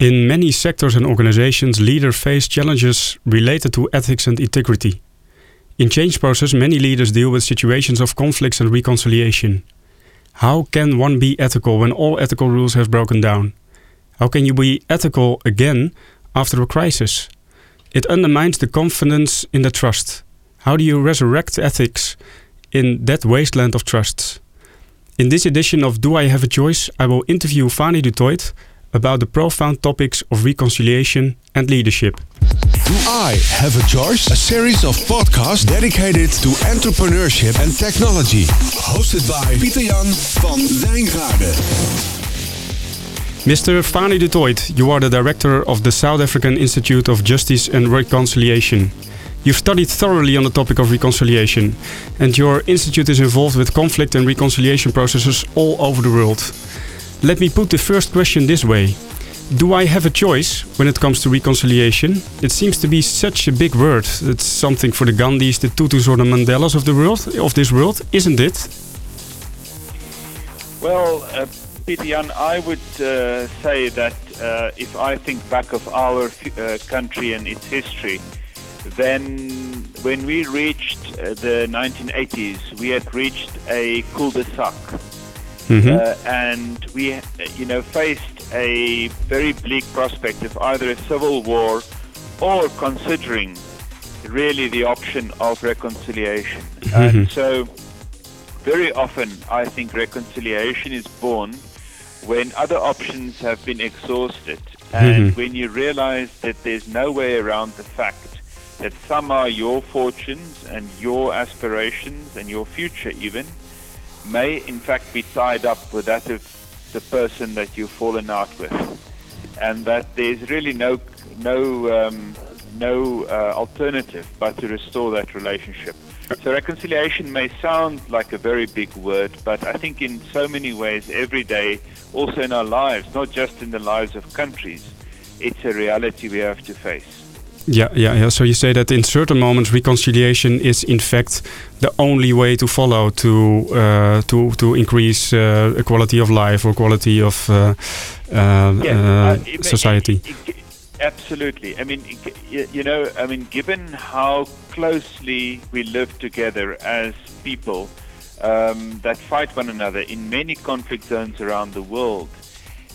In many sectors and organizations, leaders face challenges related to ethics and integrity. In change process, many leaders deal with situations of conflicts and reconciliation. How can one be ethical when all ethical rules have broken down? How can you be ethical again after a crisis? It undermines the confidence in the trust. How do you resurrect ethics in that wasteland of trusts? In this edition of Do I Have a Choice, I will interview Fanie du Toit about the profound topics of reconciliation and leadership. Do I Have a Choice? A series of podcasts dedicated to entrepreneurship and technology. Hosted by Pieter Jan van Wijngaarden. Mr. Fanie du Toit, you are the director of the South African Institute of Justice and Reconciliation. You've studied thoroughly on the topic of reconciliation, and your institute is involved with conflict and reconciliation processes all over the world. Let me put the first question this way Do I have a choice when it comes to reconciliation? It seems to be such a big word. It's something for the Gandhis, the Tutus, or the Mandelas of the world, of this world, isn't it? Well, uh, Peter Jan, I would uh, say that uh, if I think back of our uh, country and its history, then when we reached uh, the 1980s, we had reached a cul-de-sac. Mm-hmm. Uh, and we, you know, faced a very bleak prospect of either a civil war or considering really the option of reconciliation. Mm-hmm. And so, very often, I think reconciliation is born when other options have been exhausted, and mm-hmm. when you realize that there's no way around the fact that somehow your fortunes and your aspirations and your future even may in fact be tied up with that of the person that you've fallen out with. And that there's really no no um, no uh, alternative but to restore that relationship. So reconciliation may sound like a very big word but I think in so many ways every day also in our lives not just in the lives of countries it's a reality we have to face yeah, yeah, yeah. So you say that in certain moments, reconciliation is in fact the only way to follow to uh, to to increase uh, quality of life or quality of uh, uh, uh society. Absolutely. I mean, you know, I mean, given how closely we live together as people um, that fight one another in many conflict zones around the world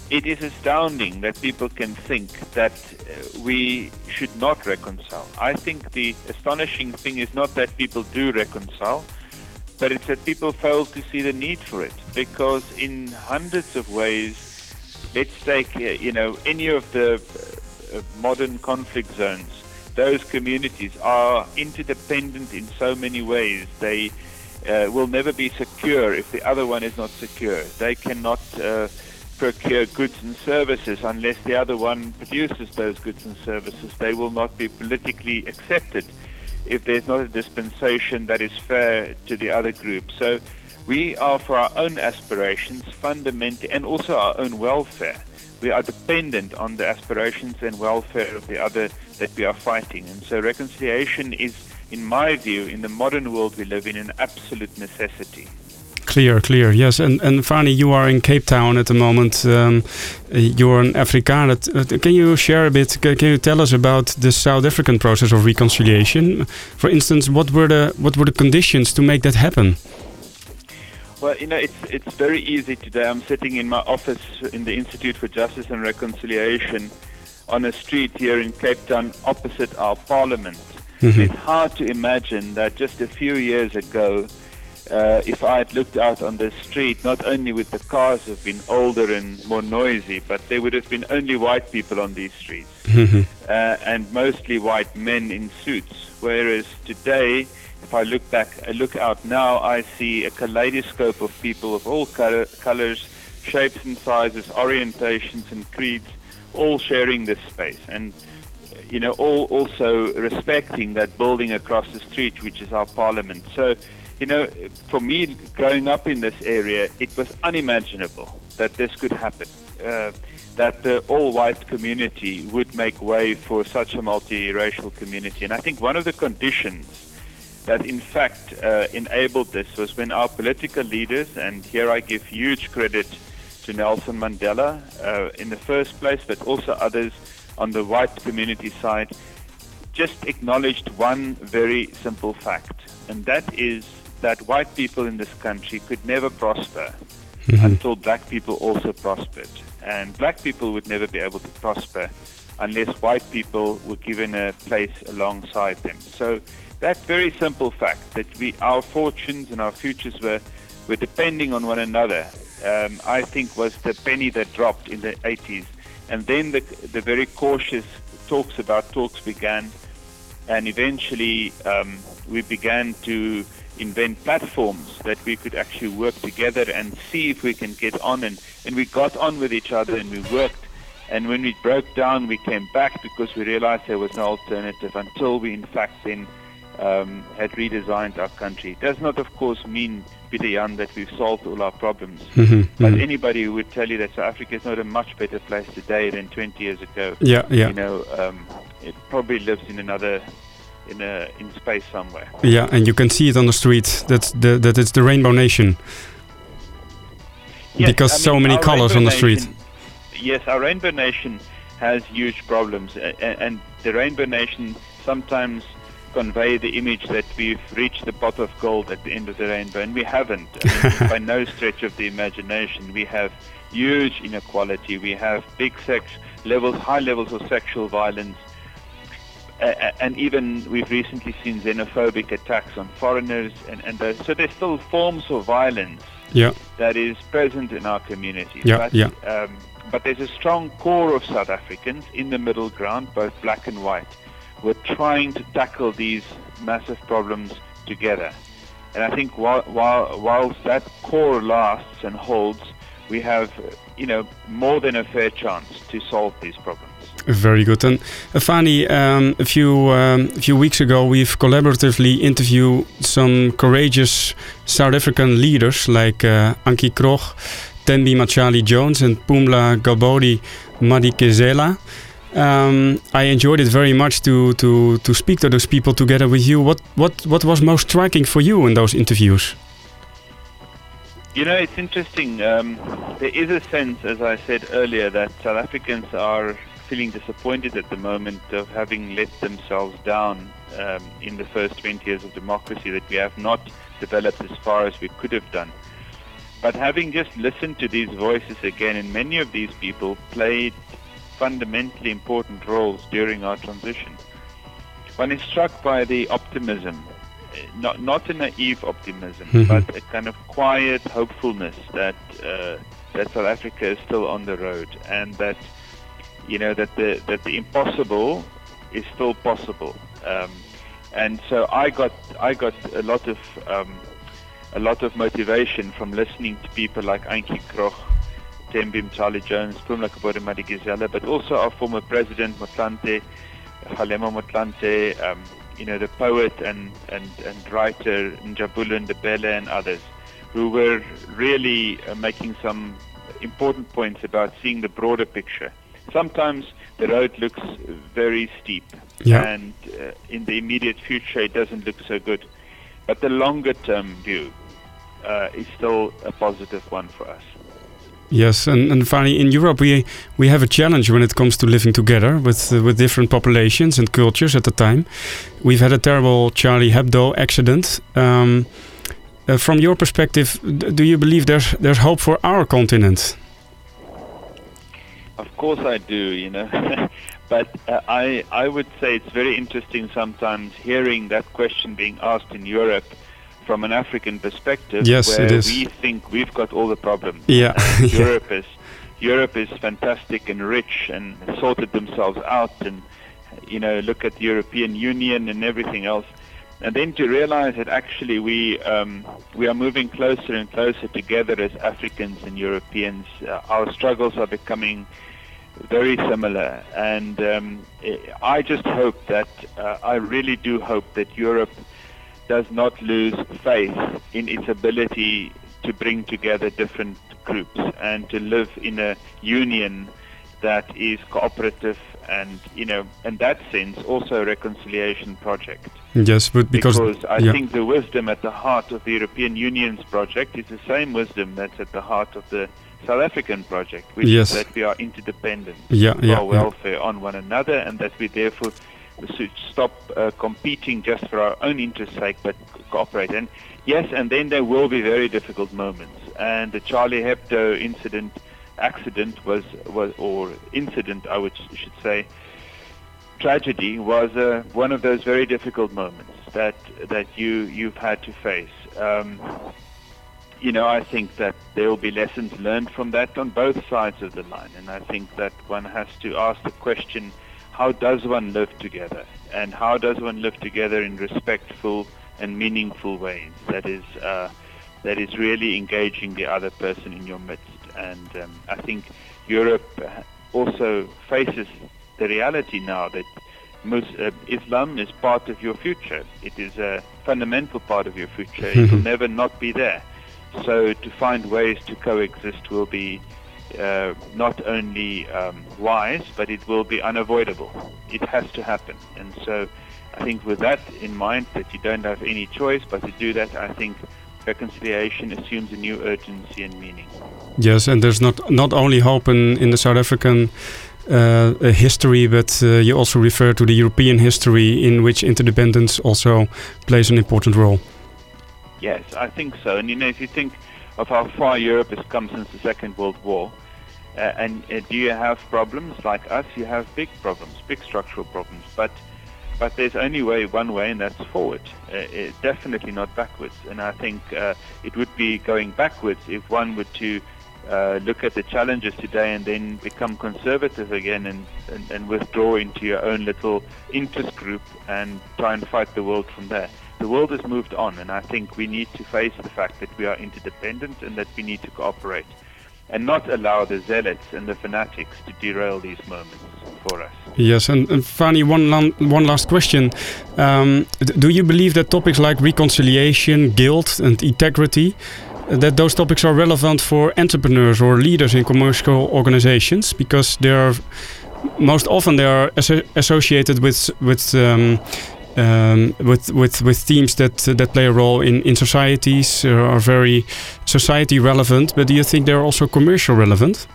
it is astounding that people can think that uh, we should not reconcile. I think the astonishing thing is not that people do reconcile, but it's that people fail to see the need for it. Because in hundreds of ways, let's take uh, you know any of the uh, modern conflict zones. Those communities are interdependent in so many ways. They uh, will never be secure if the other one is not secure. They cannot uh, procure goods and services unless the other one produces those goods and services. They will not be politically accepted if there's not a dispensation that is fair to the other group. So we are, for our own aspirations, fundamentally, and also our own welfare, we are dependent on the aspirations and welfare of the other that we are fighting. And so reconciliation is, in my view, in the modern world we live in, an absolute necessity. Clear, clear. Yes, and and Fanie, you are in Cape Town at the moment. Um, you're an Afrikaner. Uh, can you share a bit? Can, you tell us about the South African process of reconciliation? For instance, what were the what were the conditions to make that happen? Well, you know, it's it's very easy today. I'm sitting in my office in the Institute for Justice and Reconciliation on a street here in Cape Town opposite our parliament. Mm -hmm. It's hard to imagine that just a few years ago uh, if I had looked out on the street, not only would the cars have been older and more noisy, but there would have been only white people on these streets, mm-hmm. uh, and mostly white men in suits. Whereas today, if I look back, I look out now, I see a kaleidoscope of people of all color, colors, shapes and sizes, orientations and creeds, all sharing this space, and you know, all also respecting that building across the street, which is our parliament. So you know, for me, growing up in this area, it was unimaginable that this could happen. Uh, that the all-white community would make way for such a multiracial community. And I think one of the conditions that in fact uh, enabled this was when our political leaders, and here I give huge credit to Nelson Mandela uh, in the first place, but also others on the white community side, just acknowledged one very simple fact, and that is that white people in this country could never prosper mm-hmm. until black people also prospered. And black people would never be able to prosper unless white people were given a place alongside them. So that very simple fact that we, our fortunes and our futures were, were depending on one another, um, I think was the penny that dropped in the 80s. And then the, the very cautious talks about talks began, and eventually um, we began to invent platforms that we could actually work together and see if we can get on. And, and we got on with each other and we worked. And when we broke down, we came back because we realized there was no alternative until we, in fact, then um, had redesigned our country. It does not, of course, mean, Peter Jan, that we've solved all our problems. Mm-hmm, but mm-hmm. anybody who would tell you that South Africa is not a much better place today than 20 years ago, yeah, yeah. you know, um, it probably lives in another in a in space somewhere. Yeah, and you can see it on the street. That's the that it's the Rainbow Nation. Yes, because I mean, so many colors Rainbow on the street. Nation, yes, our Rainbow Nation has huge problems, and, and the Rainbow Nation sometimes convey the image that we've reached the pot of gold at the end of the rainbow, and we haven't. I mean, by no stretch of the imagination, we have huge inequality. We have big sex levels, high levels of sexual violence and even we've recently seen xenophobic attacks on foreigners, and, and the, so there's still forms of violence yeah. that is present in our community. Yeah, but, yeah. Um, but there's a strong core of South Africans in the middle ground, both black and white, who are trying to tackle these massive problems together. And I think while, while, whilst that core lasts and holds, we have, you know, more than a fair chance to solve these problems. Very good. And Fanie, um, a few um, a few weeks ago, we've collaboratively interviewed some courageous South African leaders like uh, Antjie Krog, Thembi Mtshali Jones, and Pumla Gobodo Madikizela. Um, I enjoyed it very much to, to, to speak to those people together with you. What, what, what was most striking for you in those interviews? You know, it's interesting. Um, there is a sense, as I said earlier, that South Africans are feeling disappointed at the moment of having let themselves down um, in the first 20 years of democracy, that we have not developed as far as we could have done. But having just listened to these voices again, and many of these people played fundamentally important roles during our transition, one is struck by the optimism, not, not a naive optimism, mm-hmm. but a kind of quiet hopefulness that, uh, that South Africa is still on the road and that you know that the that the impossible is still possible. Um, and so I got I got a lot of um, a lot of motivation from listening to people like Antjie Krog, Thembi Mtshali Jones, Pumla Gobodo Madikizela, but also our former president Motlanthe, Kgalema Motlanthe, um, you know the poet and and and writer Njabulo Ndebele and others, who were really uh, making some important points about seeing the broader picture sometimes the road looks very steep, yeah. and uh, in the immediate future it doesn't look so good. But the longer term view uh, is still a positive one for us. Yes, and, and finally, in Europe, we we have a challenge when it comes to living together with uh, with different populations and cultures. At the time, we've had a terrible Charlie Hebdo accident. Um, uh, from your perspective, do you believe there's there's hope for our continent? Of course I do, you know. but uh, I I would say it's very interesting sometimes hearing that question being asked in Europe from an African perspective, yes, where it is. we think we've got all the problems. Yeah, Europe is Europe is fantastic and rich and sorted themselves out, and you know look at the European Union and everything else. And then to realize that actually we um, we are moving closer and closer together as Africans and Europeans. Uh, our struggles are becoming very similar. And um, I just hope that, uh, I really do hope that Europe does not lose faith in its ability to bring together different groups and to live in a union that is cooperative and you know in that sense also a reconciliation project yes but because, because i yeah. think the wisdom at the heart of the european union's project is the same wisdom that's at the heart of the South African project, which Yes. is that we are interdependent Yeah, for yeah, our yeah. welfare on one another, and that we therefore should stop uh, competing just for our own interest's sake, but cooperate. And yes, and then there will be very difficult moments. And the Charlie Hebdo incident, accident was, was or incident, I would should say, tragedy was uh, one of those very difficult moments that that you you've had to face. Um, you know, I think that there will be lessons learned from that on both sides of the line, and I think that one has to ask the question: How does one live together, and how does one live together in respectful and meaningful ways? That is. Uh, that is really engaging the other person in your midst. And um, I think Europe also faces the reality now that Mus- uh, Islam is part of your future. It is a fundamental part of your future. It will never not be there. So to find ways to coexist will be uh, not only um, wise, but it will be unavoidable. It has to happen. And so I think with that in mind, that you don't have any choice but to do that, I think reconciliation assumes a new urgency and meaning. Yes, and there's not not only hope in, in the South African uh, history, but uh, you also refer to the European history in which interdependence also plays an important role. Yes, I think so. And you know, if you think of how far Europe has come since the Second World War, uh, and uh, do you have problems like us? You have big problems, big structural problems. But but there's only way one way, and that's forward. Uh, definitely not backwards. And I think uh, it would be going backwards if one were to uh, look at the challenges today and then become conservative again and, and, and withdraw into your own little interest group and try and fight the world from there. The world has moved on, and I think we need to face the fact that we are interdependent and that we need to cooperate and not allow the zealots and the fanatics to derail these moments for us. Yes, and, and Fanie, one, one last question. Um, do you believe that topics like reconciliation, guilt, and integrity, uh, that those topics are relevant for entrepreneurs or leaders in commercial organizations? Because they are most often they are asso- associated with with um, um, with with with themes that uh, that play a role in in societies uh, are very society relevant. But do you think they're also commercial relevant?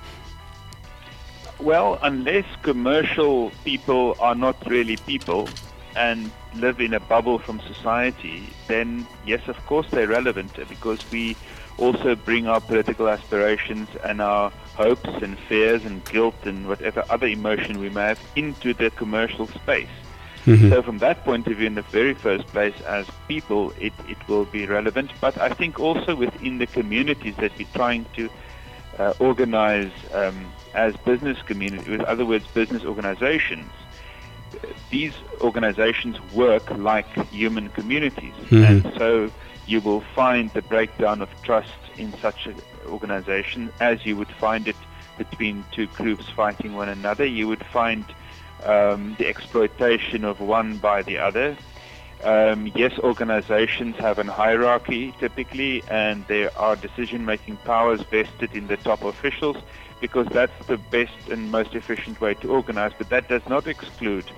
Well, unless commercial people are not really people and live in a bubble from society, then yes, of course they're relevant because we also bring our political aspirations and our hopes and fears and guilt and whatever other emotion we may have into the commercial space. Mm-hmm. So from that point of view, in the very first place, as people, it, it will be relevant. But I think also within the communities that we're trying to uh, organize um, as business community, with other words, business organizations, these organizations work like human communities. Mhm. And so you will find the breakdown of trust in such an organization as you would find it between two groups fighting one another. You would find um, the exploitation of one by the other. Um, yes, organizations have an hierarchy typically, and there are decision-making powers vested in the top officials because that's the best and most efficient way to organize. But that does not exclude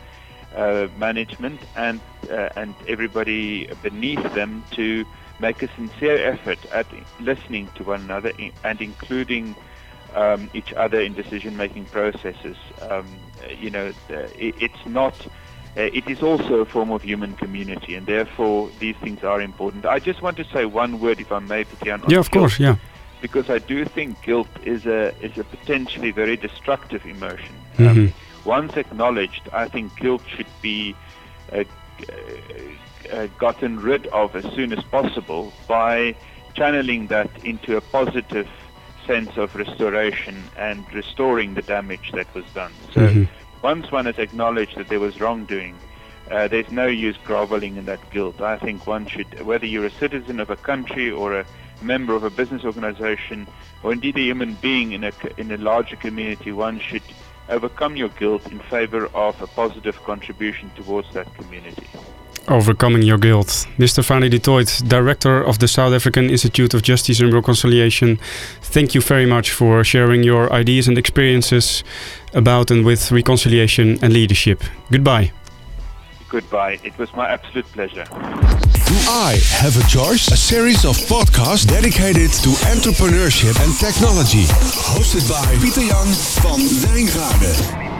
uh, management and uh, and everybody beneath them to make a sincere effort at listening to one another and including um, each other in decision-making processes. Um, you know, it's not. Uh, it is also a form of human community, and therefore these things are important. I just want to say one word, if I may, Peter Jan. Yeah, of guilt course. Yeah. because I do think guilt is a is a potentially very destructive emotion. Mhm. Um, once acknowledged, I think guilt should be uh, uh, uh, gotten rid of as soon as possible by channeling that into a positive sense of restoration and restoring the damage that was done. So Mhm. Once one has acknowledged that there was wrongdoing, uh, there's no use groveling in that guilt. I think one should, whether you're a citizen of a country or a member of a business organization, or indeed a human being in a in a larger community, one should overcome your guilt in favor of a positive contribution towards that community. Overcoming Your Guilt. Mr. Fanie de Toit, Director of the South African Institute of Justice and Reconciliation, thank you very much for sharing your ideas and experiences about and with reconciliation and leadership. Goodbye. Goodbye. It was my absolute pleasure. Do I Have a Choice? A series of podcasts dedicated to entrepreneurship and technology. Hosted by Pieter Jan van Wijngaarden.